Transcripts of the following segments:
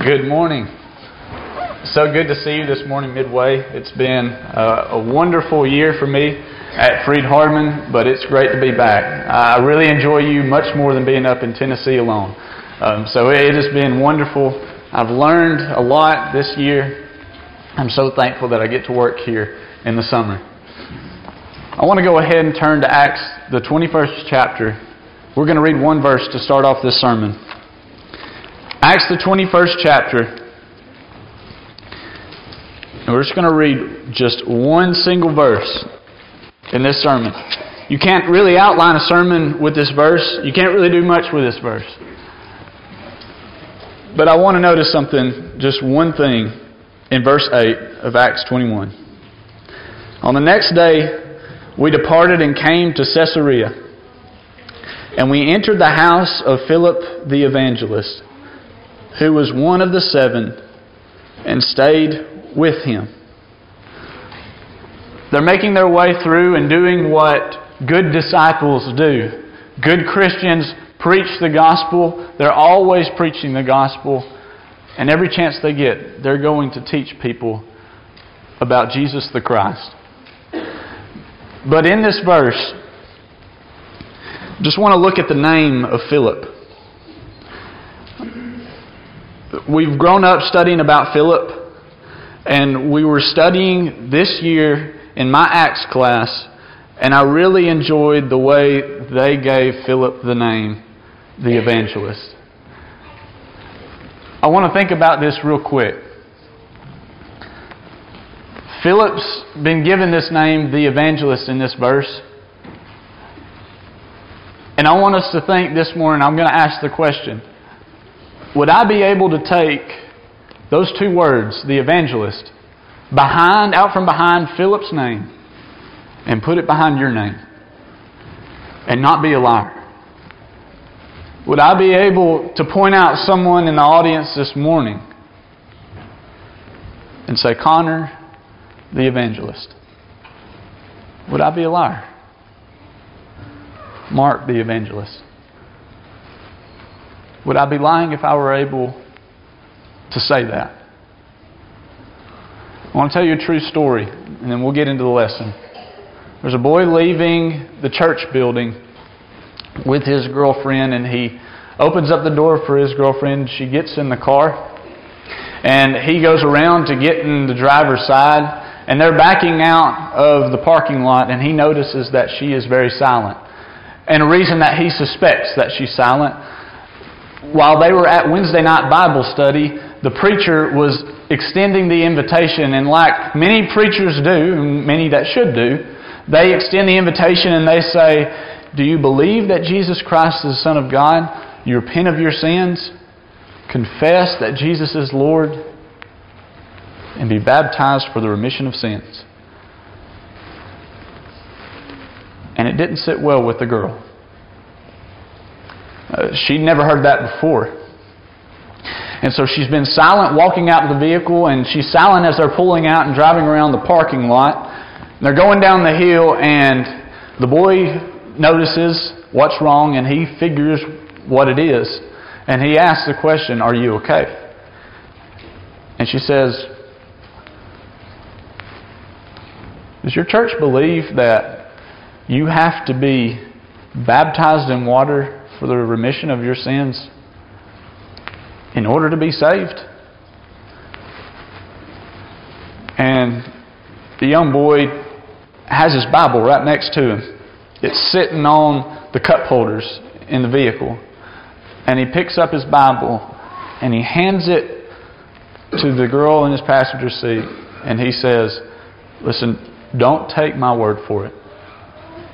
Good morning. So good to see you this morning, Midway. It's been uh, a wonderful year for me at Freed Hardeman, but it's great to be back. I really enjoy you much more than being up in Tennessee alone. Um, so it has been wonderful. I've learned a lot this year. I'm so thankful that I get to work here in the summer. I want to go ahead and turn to Acts, the 21st chapter. We're going to read one verse to start off this sermon. Acts, the 21st chapter. And we're just going to read just one single verse in this sermon. You can't really outline a sermon with this verse. You can't really do much with this verse. But I want to notice something, just one thing, in verse 8 of Acts 21. On the next day, we departed and came to Caesarea. And we entered the house of Philip the evangelist, who was one of the seven, and stayed with him. They're making their way through and doing what good disciples do. Good Christians preach the gospel. They're always preaching the gospel. And every chance they get, they're going to teach people about Jesus the Christ. But in this verse, just want to look at the name of Philip. We've grown up studying about Philip, and we were studying this year in my Acts class, and I really enjoyed the way they gave Philip the name, the evangelist. I want to think about this real quick. Philip's been given this name, the evangelist, in this verse. And I want us to think this morning, I'm going to ask the question Would I be able to take those two words, the evangelist, behind, out from behind Philip's name, and put it behind your name, and not be a liar? Would I be able to point out someone in the audience this morning and say, Connor, the evangelist? Would I be a liar? Mark, the evangelist? Would I be lying if I were able to say that? I want to tell you a true story, and then we'll get into the lesson. There's a boy leaving the church building with his girlfriend, and he opens up the door for his girlfriend. She gets in the car, and he goes around to get in the driver's side, and they're backing out of the parking lot, and he notices that she is very silent. And a reason that he suspects that she's silent, while they were at Wednesday night Bible study, the preacher was extending the invitation, and like many preachers do, and many that should do, they extend the invitation and they say, Do you believe that Jesus Christ is the Son of God? You repent of your sins, confess that Jesus is Lord, and be baptized for the remission of sins. And it didn't sit well with the girl. Uh, she'd never heard that before. And so she's been silent walking out of the vehicle, and she's silent as they're pulling out and driving around the parking lot. They're going down the hill, and the boy notices what's wrong, and he figures what it is. And he asks the question, Are you okay? And she says, Does your church believe that you have to be baptized in water for the remission of your sins in order to be saved? And the young boy has his Bible right next to him. It's sitting on the cup holders in the vehicle. And he picks up his Bible and he hands it to the girl in his passenger seat and he says, Listen, don't take my word for it.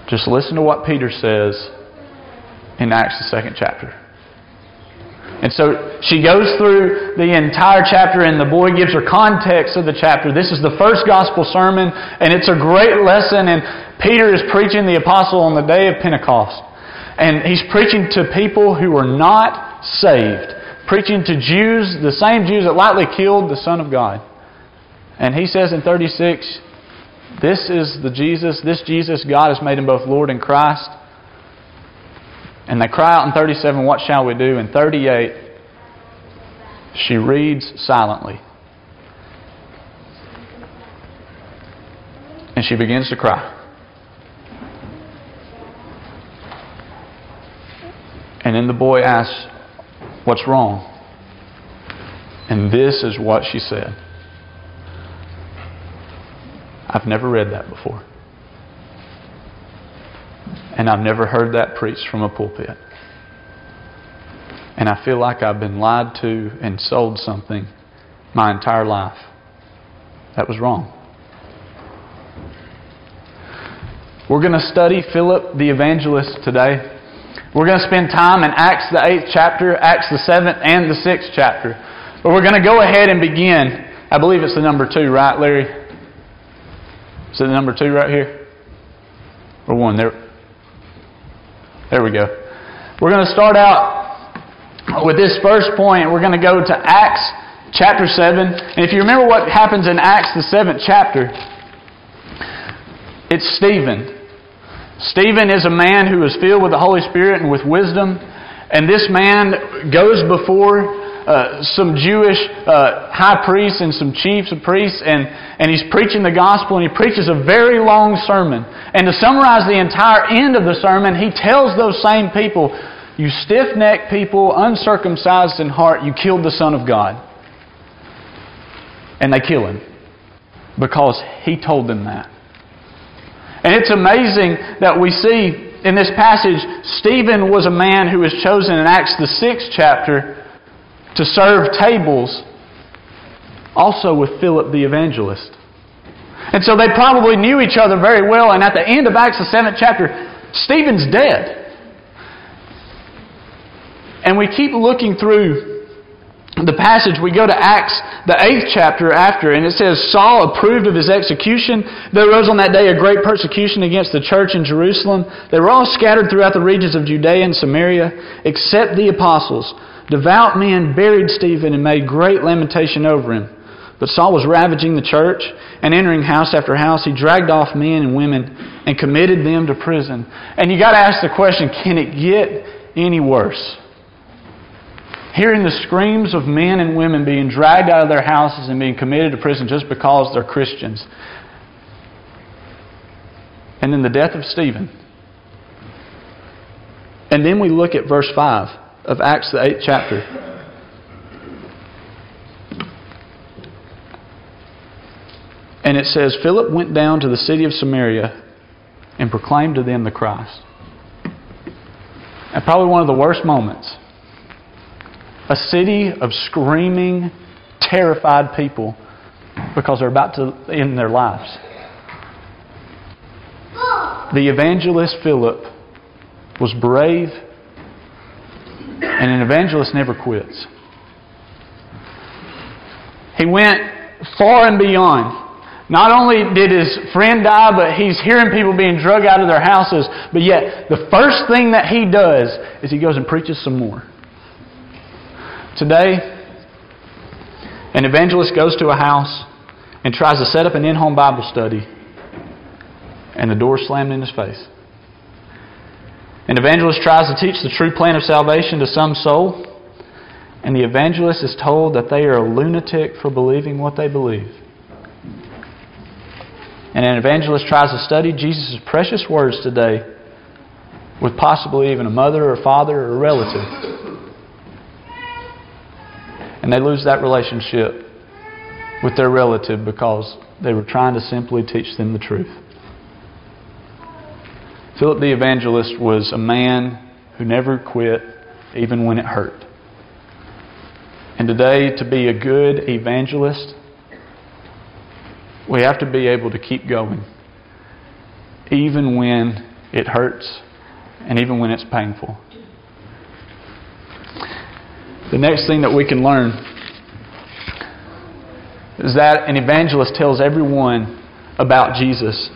Just listen to what Peter says in Acts, the second chapter. And so she goes through the entire chapter, and the boy gives her context of the chapter. This is the first gospel sermon, and it's a great lesson. And Peter is preaching the apostle on the day of Pentecost. And he's preaching to people who are not saved, preaching to Jews, the same Jews that lightly killed the Son of God. And he says in 36, This is the Jesus, this Jesus God has made him both Lord and Christ. And they cry out in 37, What shall we do? In 38, She reads silently. And she begins to cry. And then the boy asks, What's wrong? And this is what she said. I've never read that before. And I've never heard that preached from a pulpit. And I feel like I've been lied to and sold something my entire life. That was wrong. We're going to study Philip the evangelist today. We're going to spend time in Acts the 8th chapter, Acts the 7th, and the 6th chapter. But we're going to go ahead and begin. I believe it's the number 2, right, Larry? Is it the number 2 right here? Or 1? There, there we go. We're going to start out with this first point. We're going to go to Acts chapter 7. And if you remember what happens in Acts the 7th chapter, it's Stephen. Stephen is a man who is filled with the Holy Spirit and with wisdom. And this man goes before uh, some Jewish uh, high priests and some chiefs of priests, and, and he's preaching the gospel, and he preaches a very long sermon. And to summarize the entire end of the sermon, he tells those same people, You stiff necked people, uncircumcised in heart, you killed the Son of God. And they kill him because he told them that. And it's amazing that we see in this passage, Stephen was a man who was chosen in Acts the sixth chapter to serve tables also with Philip the evangelist. And so they probably knew each other very well, and at the end of Acts the seventh chapter, Stephen's dead. And we keep looking through the passage, we go to Acts, the eighth chapter after, and it says, Saul approved of his execution. There arose on that day a great persecution against the church in Jerusalem. They were all scattered throughout the regions of Judea and Samaria, except the apostles. Devout men buried Stephen and made great lamentation over him. But Saul was ravaging the church, and entering house after house, he dragged off men and women and committed them to prison. And you got to ask the question can it get any worse? hearing the screams of men and women being dragged out of their houses and being committed to prison just because they're Christians. And then the death of Stephen. And then we look at verse 5 of Acts, the 8th chapter. And it says, Philip went down to the city of Samaria and proclaimed to them the Christ. And probably one of the worst moments a city of screaming, terrified people because they're about to end their lives. The evangelist Philip was brave, and an evangelist never quits. He went far and beyond. Not only did his friend die, but he's hearing people being drug out of their houses. But yet, the first thing that he does is he goes and preaches some more. Today, an evangelist goes to a house and tries to set up an in home Bible study, and the door slammed in his face. An evangelist tries to teach the true plan of salvation to some soul, and the evangelist is told that they are a lunatic for believing what they believe. And an evangelist tries to study Jesus' precious words today with possibly even a mother or father or a relative and they lose that relationship with their relative because they were trying to simply teach them the truth. Philip the evangelist was a man who never quit even when it hurt. And today, to be a good evangelist, we have to be able to keep going, even when it hurts and even when it's painful. The next thing that we can learn is that an evangelist tells everyone about Jesus.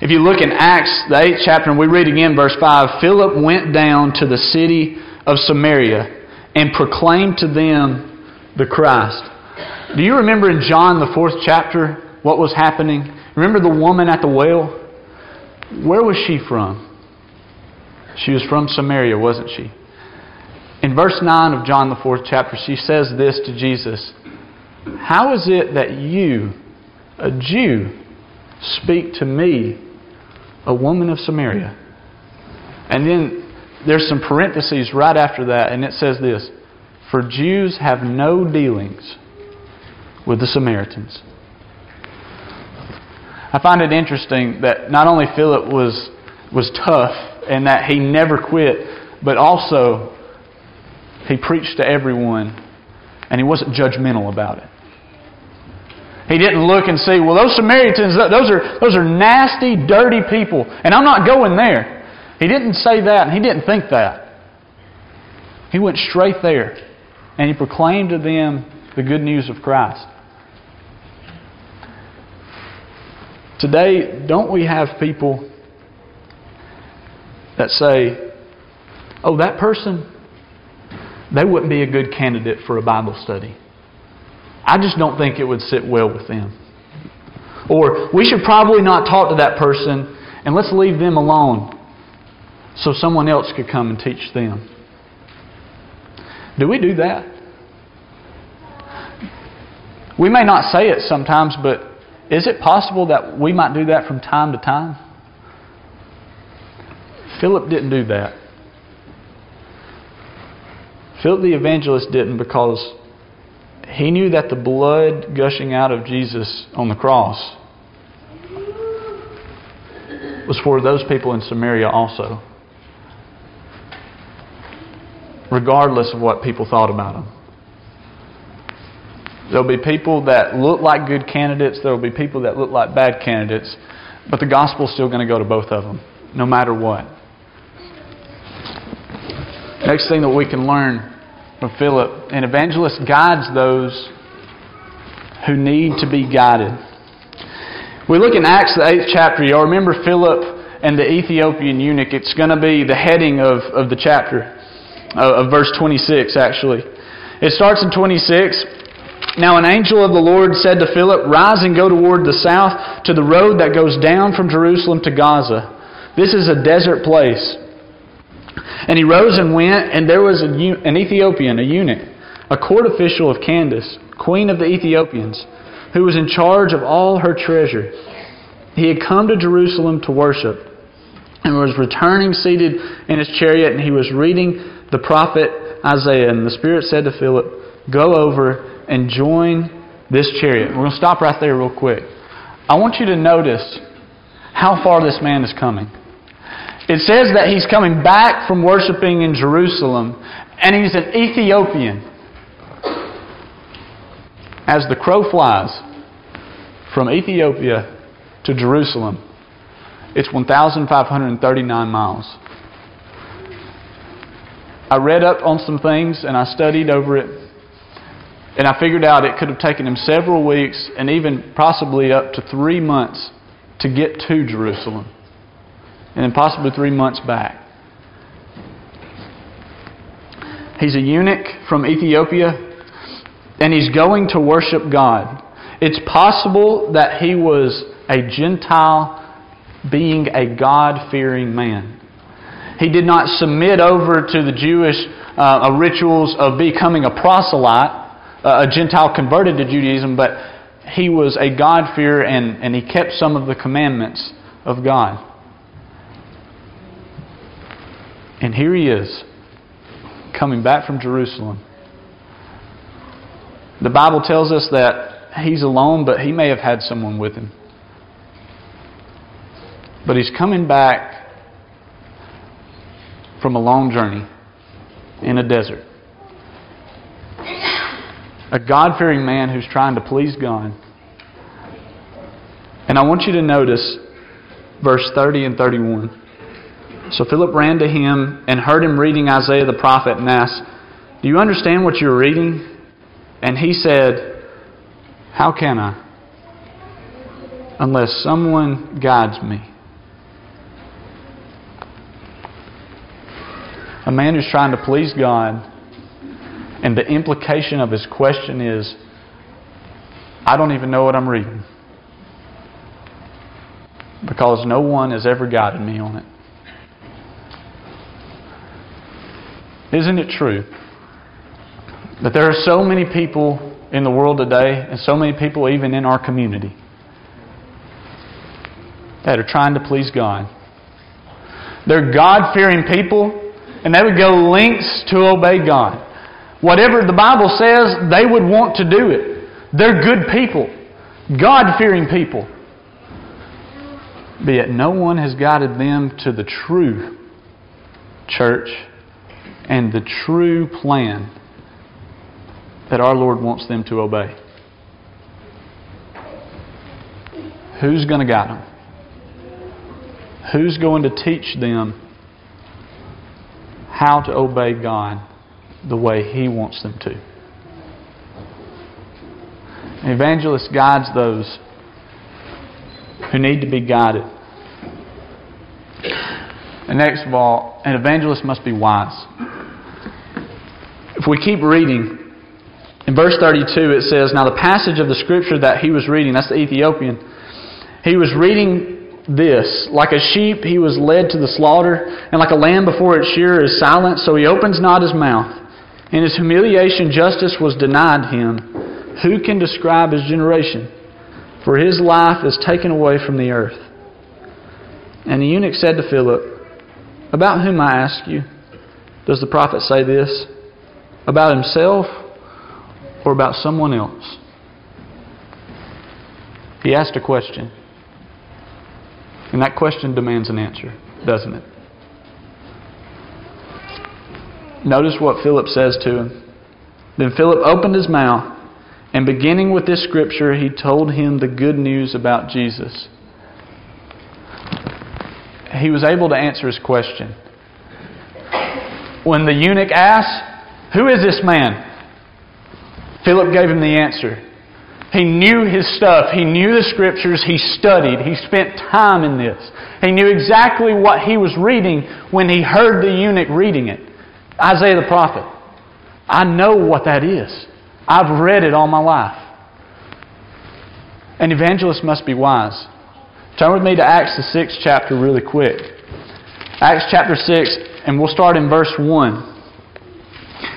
If you look in Acts, the 8th chapter, and we read again verse 5 Philip went down to the city of Samaria and proclaimed to them the Christ. Do you remember in John, the 4th chapter, what was happening? Remember the woman at the well? Where was she from? She was from Samaria, wasn't she? In verse 9 of John, the fourth chapter, she says this to Jesus How is it that you, a Jew, speak to me, a woman of Samaria? And then there's some parentheses right after that, and it says this For Jews have no dealings with the Samaritans. I find it interesting that not only Philip was, was tough and that he never quit, but also he preached to everyone and he wasn't judgmental about it. He didn't look and see, well, those Samaritans, those are, those are nasty, dirty people, and I'm not going there. He didn't say that, and he didn't think that. He went straight there, and he proclaimed to them the good news of Christ. Today, don't we have people that say, oh, that person, they wouldn't be a good candidate for a Bible study. I just don't think it would sit well with them. Or we should probably not talk to that person and let's leave them alone so someone else could come and teach them. Do we do that? We may not say it sometimes, but is it possible that we might do that from time to time? Philip didn't do that. Philip the evangelist didn't because he knew that the blood gushing out of Jesus on the cross was for those people in Samaria also, regardless of what people thought about them. There'll be people that look like good candidates, there'll be people that look like bad candidates, but the gospel's still going to go to both of them, no matter what. Next thing that we can learn from Philip, an evangelist guides those who need to be guided. We look in Acts, the 8th chapter. Y'all remember Philip and the Ethiopian eunuch. It's going to be the heading of, of the chapter, uh, of verse 26, actually. It starts in 26. Now an angel of the Lord said to Philip, Rise and go toward the south to the road that goes down from Jerusalem to Gaza. This is a desert place. And he rose and went, and there was an Ethiopian, a eunuch, a court official of Candace, queen of the Ethiopians, who was in charge of all her treasure. He had come to Jerusalem to worship, and was returning seated in his chariot, and he was reading the prophet Isaiah. And the Spirit said to Philip, Go over and join this chariot. We're going to stop right there real quick. I want you to notice how far this man is coming. It says that he's coming back from worshiping in Jerusalem, and he's an Ethiopian. As the crow flies from Ethiopia to Jerusalem, it's 1,539 miles. I read up on some things and I studied over it and I figured out it could have taken him several weeks and even possibly up to three months to get to Jerusalem. And then possibly three months back. He's a eunuch from Ethiopia, and he's going to worship God. It's possible that he was a Gentile being a God fearing man. He did not submit over to the Jewish uh, rituals of becoming a proselyte a Gentile converted to Judaism, but he was a God-fearer and, and he kept some of the commandments of God. And here he is, coming back from Jerusalem. The Bible tells us that he's alone, but he may have had someone with him. But he's coming back from a long journey in a desert a God fearing man who's trying to please God. And I want you to notice verse 30 and 31. So Philip ran to him and heard him reading Isaiah the prophet and asked, Do you understand what you're reading? And he said, How can I? Unless someone guides me. A man who's trying to please God and the implication of his question is I don't even know what I'm reading. Because no one has ever guided me on it. Isn't it true that there are so many people in the world today, and so many people even in our community, that are trying to please God? They're God fearing people, and they would go lengths to obey God. Whatever the Bible says, they would want to do it. They're good people, God fearing people. But yet no one has guided them to the true church and the true plan that our Lord wants them to obey. Who's going to guide them? Who's going to teach them how to obey God the way He wants them to? An evangelist guides those who need to be guided. And next of all, an evangelist must be wise. If we keep reading, in verse 32 it says, Now the passage of the scripture that he was reading, that's the Ethiopian, he was reading this Like a sheep he was led to the slaughter, and like a lamb before its shearer is silent, so he opens not his mouth. In his humiliation, justice was denied him. Who can describe his generation? For his life is taken away from the earth. And the eunuch said to Philip, About whom, I ask you, does the prophet say this? About himself or about someone else? He asked a question. And that question demands an answer, doesn't it? Notice what Philip says to him. Then Philip opened his mouth, and beginning with this scripture, he told him the good news about Jesus. He was able to answer his question. When the eunuch asked, Who is this man? Philip gave him the answer. He knew his stuff. He knew the scriptures. He studied. He spent time in this. He knew exactly what he was reading when he heard the eunuch reading it. Isaiah the prophet. I know what that is. I've read it all my life. An evangelist must be wise. Turn with me to Acts, the sixth chapter, really quick. Acts chapter 6, and we'll start in verse 1.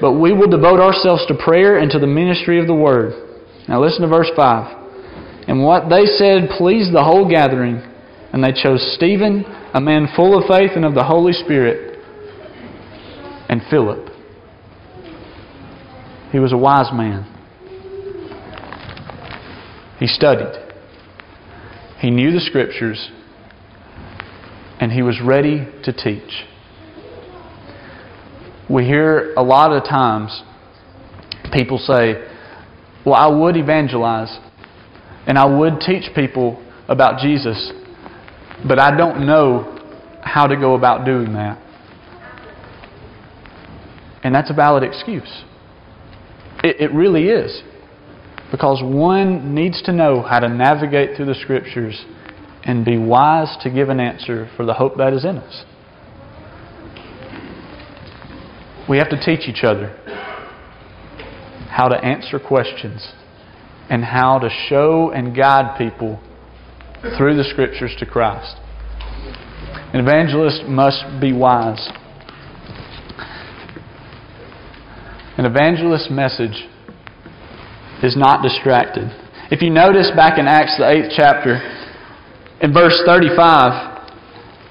But we will devote ourselves to prayer and to the ministry of the word. Now listen to verse 5. And what they said pleased the whole gathering, and they chose Stephen, a man full of faith and of the Holy Spirit, and Philip. He was a wise man. He studied. He knew the scriptures, and he was ready to teach we hear a lot of times people say, Well, I would evangelize and I would teach people about Jesus, but I don't know how to go about doing that. And that's a valid excuse. It, it really is. Because one needs to know how to navigate through the Scriptures and be wise to give an answer for the hope that is in us. We have to teach each other how to answer questions and how to show and guide people through the Scriptures to Christ. An evangelist must be wise. An evangelist's message is not distracted. If you notice back in Acts, the 8th chapter, in verse 35,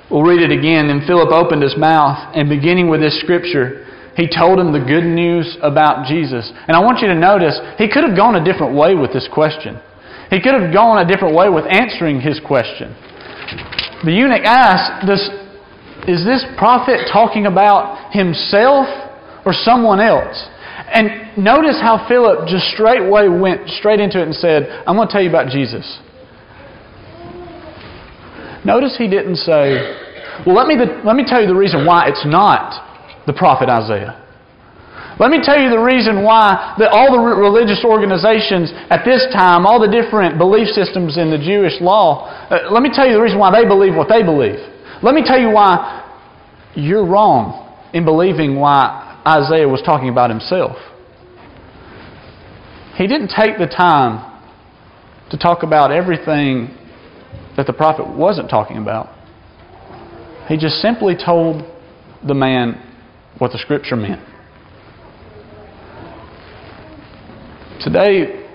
we'll read it again. And Philip opened his mouth, and beginning with this scripture, he told him the good news about Jesus. And I want you to notice, he could have gone a different way with this question. He could have gone a different way with answering his question. The eunuch asked, Does, Is this prophet talking about himself or someone else? And notice how Philip just straightway went straight into it and said, I'm going to tell you about Jesus. Notice he didn't say, Well, let me, the, let me tell you the reason why it's not the prophet Isaiah. Let me tell you the reason why that all the religious organizations at this time, all the different belief systems in the Jewish law, uh, let me tell you the reason why they believe what they believe. Let me tell you why you're wrong in believing why Isaiah was talking about himself. He didn't take the time to talk about everything that the prophet wasn't talking about. He just simply told the man what the scripture meant. Today,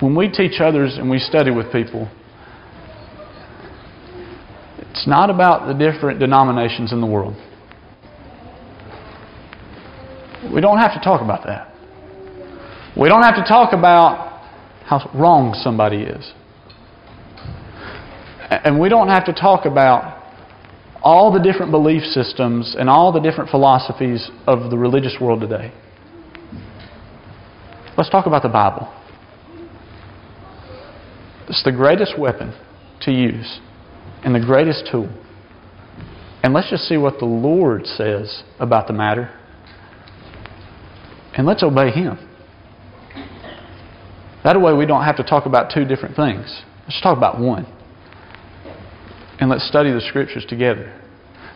when we teach others and we study with people, it's not about the different denominations in the world. We don't have to talk about that. We don't have to talk about how wrong somebody is. And we don't have to talk about all the different belief systems and all the different philosophies of the religious world today. Let's talk about the Bible. It's the greatest weapon to use and the greatest tool. And let's just see what the Lord says about the matter. And let's obey Him. That way we don't have to talk about two different things. Let's talk about one. And let's study the Scriptures together.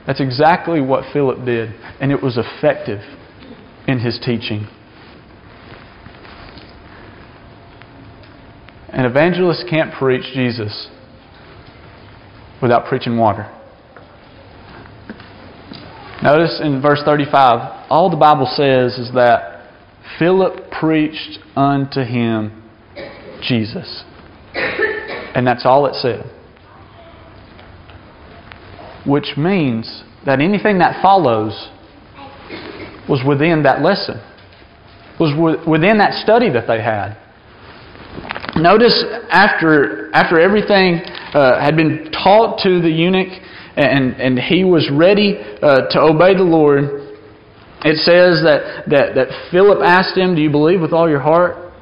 That's exactly what Philip did, and it was effective in his teaching. An evangelist can't preach Jesus without preaching water. Notice in verse 35, all the Bible says is that Philip preached unto him Jesus. And that's all it said. Which means that anything that follows was within that lesson, was within that study that they had. Notice after, after everything uh, had been taught to the eunuch and, and he was ready uh, to obey the Lord, it says that, that, that Philip asked him, Do you believe with all your heart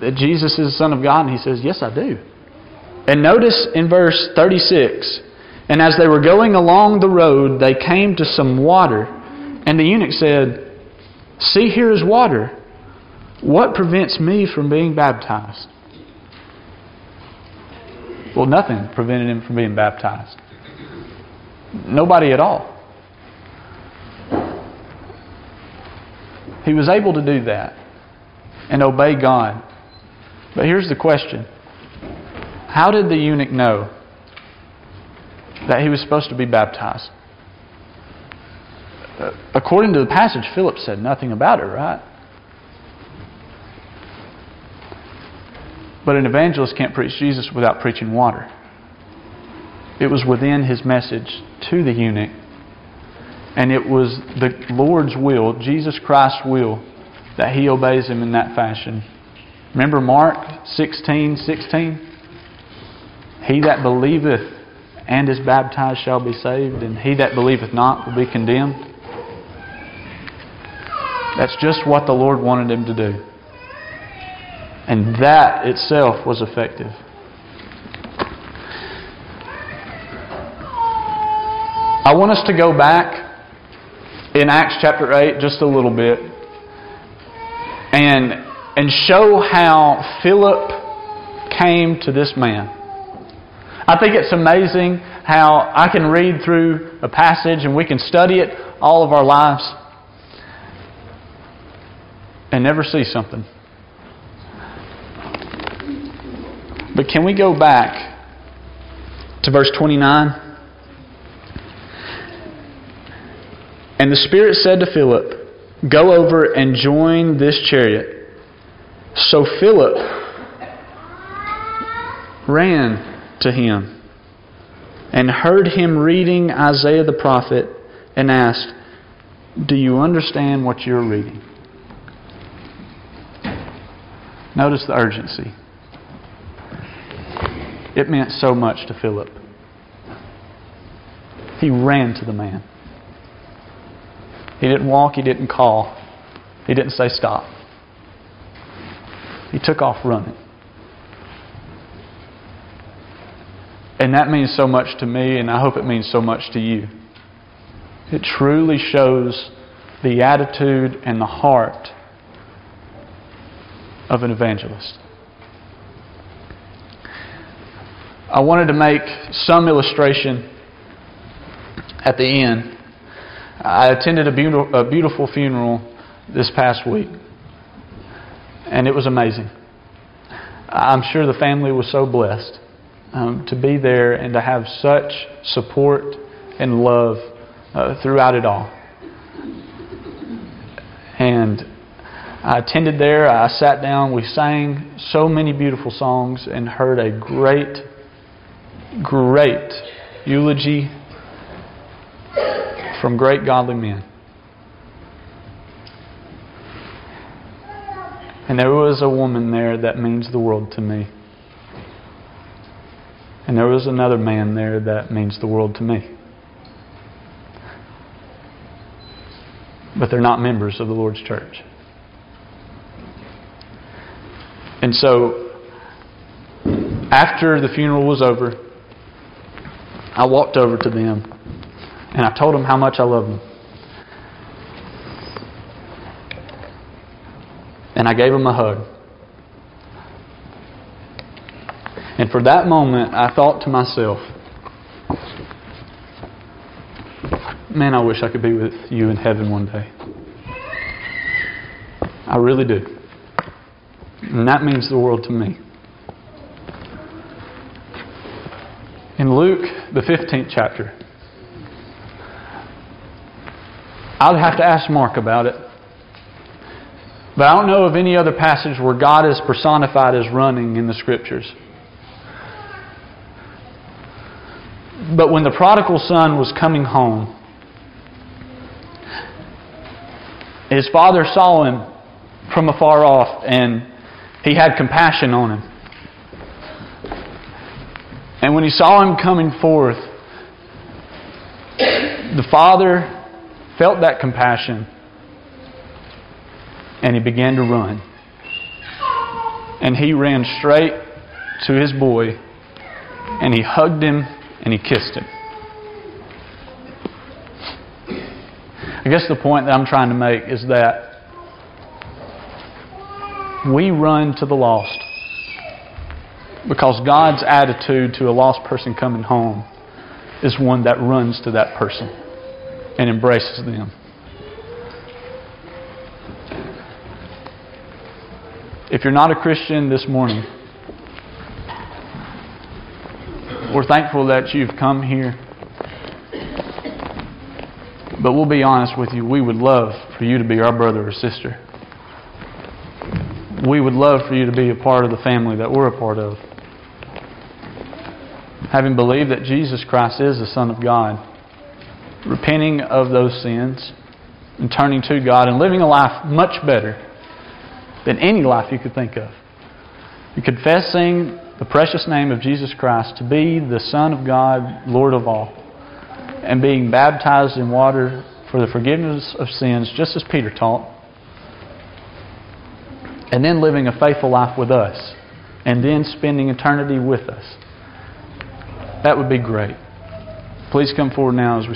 that Jesus is the Son of God? And he says, Yes, I do. And notice in verse 36 And as they were going along the road, they came to some water. And the eunuch said, See, here is water. What prevents me from being baptized? Well, nothing prevented him from being baptized. Nobody at all. He was able to do that and obey God. But here's the question How did the eunuch know that he was supposed to be baptized? Uh, according to the passage, Philip said nothing about it, right? But an evangelist can't preach Jesus without preaching water. It was within his message to the eunuch. And it was the Lord's will, Jesus Christ's will, that he obeys him in that fashion. Remember Mark 16 16? He that believeth and is baptized shall be saved, and he that believeth not will be condemned. That's just what the Lord wanted him to do. And that itself was effective. I want us to go back in Acts chapter 8 just a little bit and, and show how Philip came to this man. I think it's amazing how I can read through a passage and we can study it all of our lives and never see something. But can we go back to verse 29? And the Spirit said to Philip, Go over and join this chariot. So Philip ran to him and heard him reading Isaiah the prophet and asked, Do you understand what you're reading? Notice the urgency. It meant so much to Philip. He ran to the man. He didn't walk, he didn't call, he didn't say stop. He took off running. And that means so much to me, and I hope it means so much to you. It truly shows the attitude and the heart of an evangelist. I wanted to make some illustration at the end. I attended a beautiful, a beautiful funeral this past week, and it was amazing. I'm sure the family was so blessed um, to be there and to have such support and love uh, throughout it all. And I attended there, I sat down, we sang so many beautiful songs and heard a great, great eulogy from great godly men. And there was a woman there that means the world to me. And there was another man there that means the world to me. But they're not members of the Lord's church. And so, after the funeral was over, I walked over to them and I told them how much I love them. And I gave them a hug. And for that moment, I thought to myself, man, I wish I could be with you in heaven one day. I really do. And that means the world to me. In Luke, the 15th chapter, I'll have to ask Mark about it. But I don't know of any other passage where God is personified as running in the Scriptures. But when the prodigal son was coming home, his father saw him from afar off and he had compassion on him. And when he saw him coming forth, the father felt that compassion and he began to run. And he ran straight to his boy and he hugged him and he kissed him. I guess the point that I'm trying to make is that we run to the lost because God's attitude to a lost person coming home is one that runs to that person and embraces them. If you're not a Christian this morning, we're thankful that you've come here. But we'll be honest with you, we would love for you to be our brother or sister. We would love for you to be a part of the family that we're a part of. Having believed that Jesus Christ is the Son of God, repenting of those sins and turning to God and living a life much better than any life you could think of. You confessing the precious name of Jesus Christ to be the Son of God, Lord of all, and being baptized in water for the forgiveness of sins, just as Peter taught, and then living a faithful life with us, and then spending eternity with us. That would be great. Please come forward now as we